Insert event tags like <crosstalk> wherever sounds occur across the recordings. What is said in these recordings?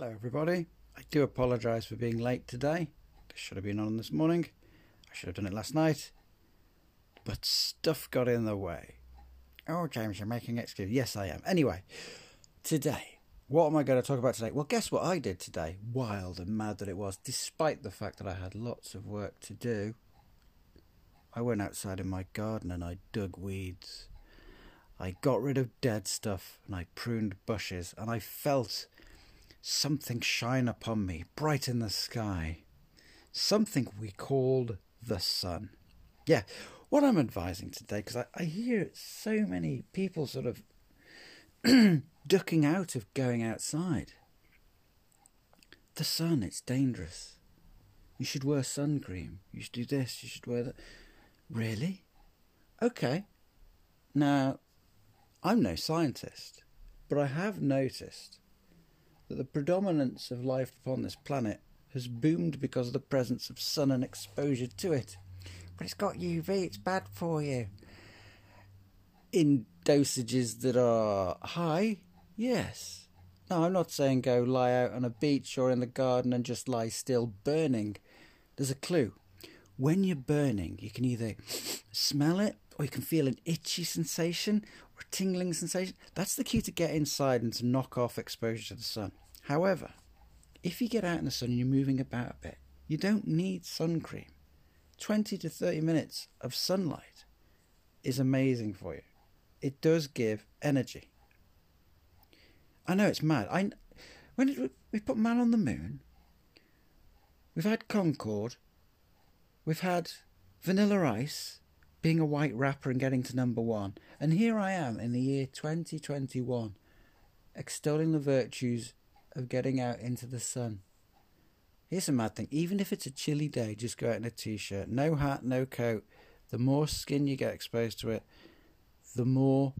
Hello, everybody. I do apologise for being late today. This should have been on this morning. I should have done it last night. But stuff got in the way. Oh, James, you're making excuses. Yes, I am. Anyway, today, what am I going to talk about today? Well, guess what I did today? Wild and mad that it was, despite the fact that I had lots of work to do. I went outside in my garden and I dug weeds. I got rid of dead stuff and I pruned bushes and I felt something shine upon me, bright in the sky. Something we called the sun. Yeah, what I'm advising today, because I, I hear so many people sort of <clears throat> ducking out of going outside. The sun, it's dangerous. You should wear sun cream. You should do this, you should wear that. Really? Okay. Now, I'm no scientist, but I have noticed that the predominance of life upon this planet has boomed because of the presence of sun and exposure to it. But it's got UV, it's bad for you. In dosages that are high, yes. No, I'm not saying go lie out on a beach or in the garden and just lie still burning. There's a clue. When you're burning, you can either smell it or you can feel an itchy sensation tingling sensation. That's the key to get inside and to knock off exposure to the sun. However, if you get out in the sun and you're moving about a bit, you don't need sun cream. 20 to 30 minutes of sunlight is amazing for you. It does give energy. I know it's mad. I when did we, we put man on the moon? We've had Concorde. We've had Vanilla Ice being a white rapper and getting to number one. And here I am in the year 2021 extolling the virtues of getting out into the sun. Here's a mad thing even if it's a chilly day, just go out in a t shirt, no hat, no coat. The more skin you get exposed to it, the more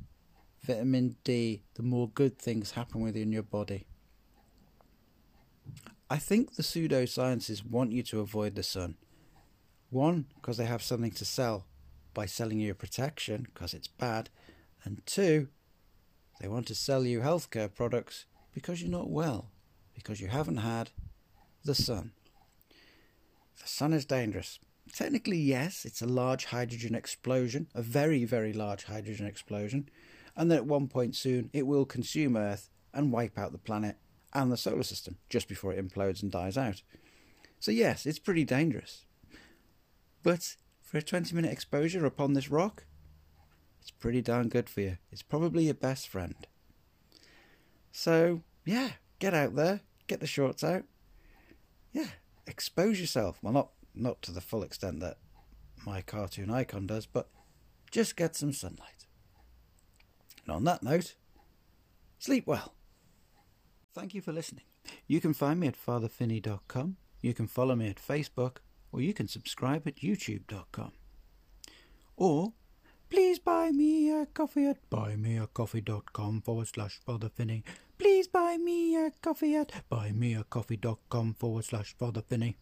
vitamin D, the more good things happen within your body. I think the pseudosciences want you to avoid the sun. One, because they have something to sell by selling you protection, because it's bad. And two, they want to sell you healthcare products because you're not well, because you haven't had the sun. The sun is dangerous. Technically, yes, it's a large hydrogen explosion, a very, very large hydrogen explosion, and that at one point soon it will consume Earth and wipe out the planet and the solar system just before it implodes and dies out. So, yes, it's pretty dangerous. But for a 20 minute exposure upon this rock, it's pretty darn good for you. It's probably your best friend. So, yeah, get out there, get the shorts out. Yeah, expose yourself. Well, not not to the full extent that my cartoon icon does, but just get some sunlight. And on that note, sleep well. Thank you for listening. You can find me at fatherfinney.com. You can follow me at Facebook, or you can subscribe at youtube.com. Or Please buy me a coffee at buymeacoffee.com forward slash Father Finney. Please buy me a coffee at buymeacoffee.com forward slash Father Finney.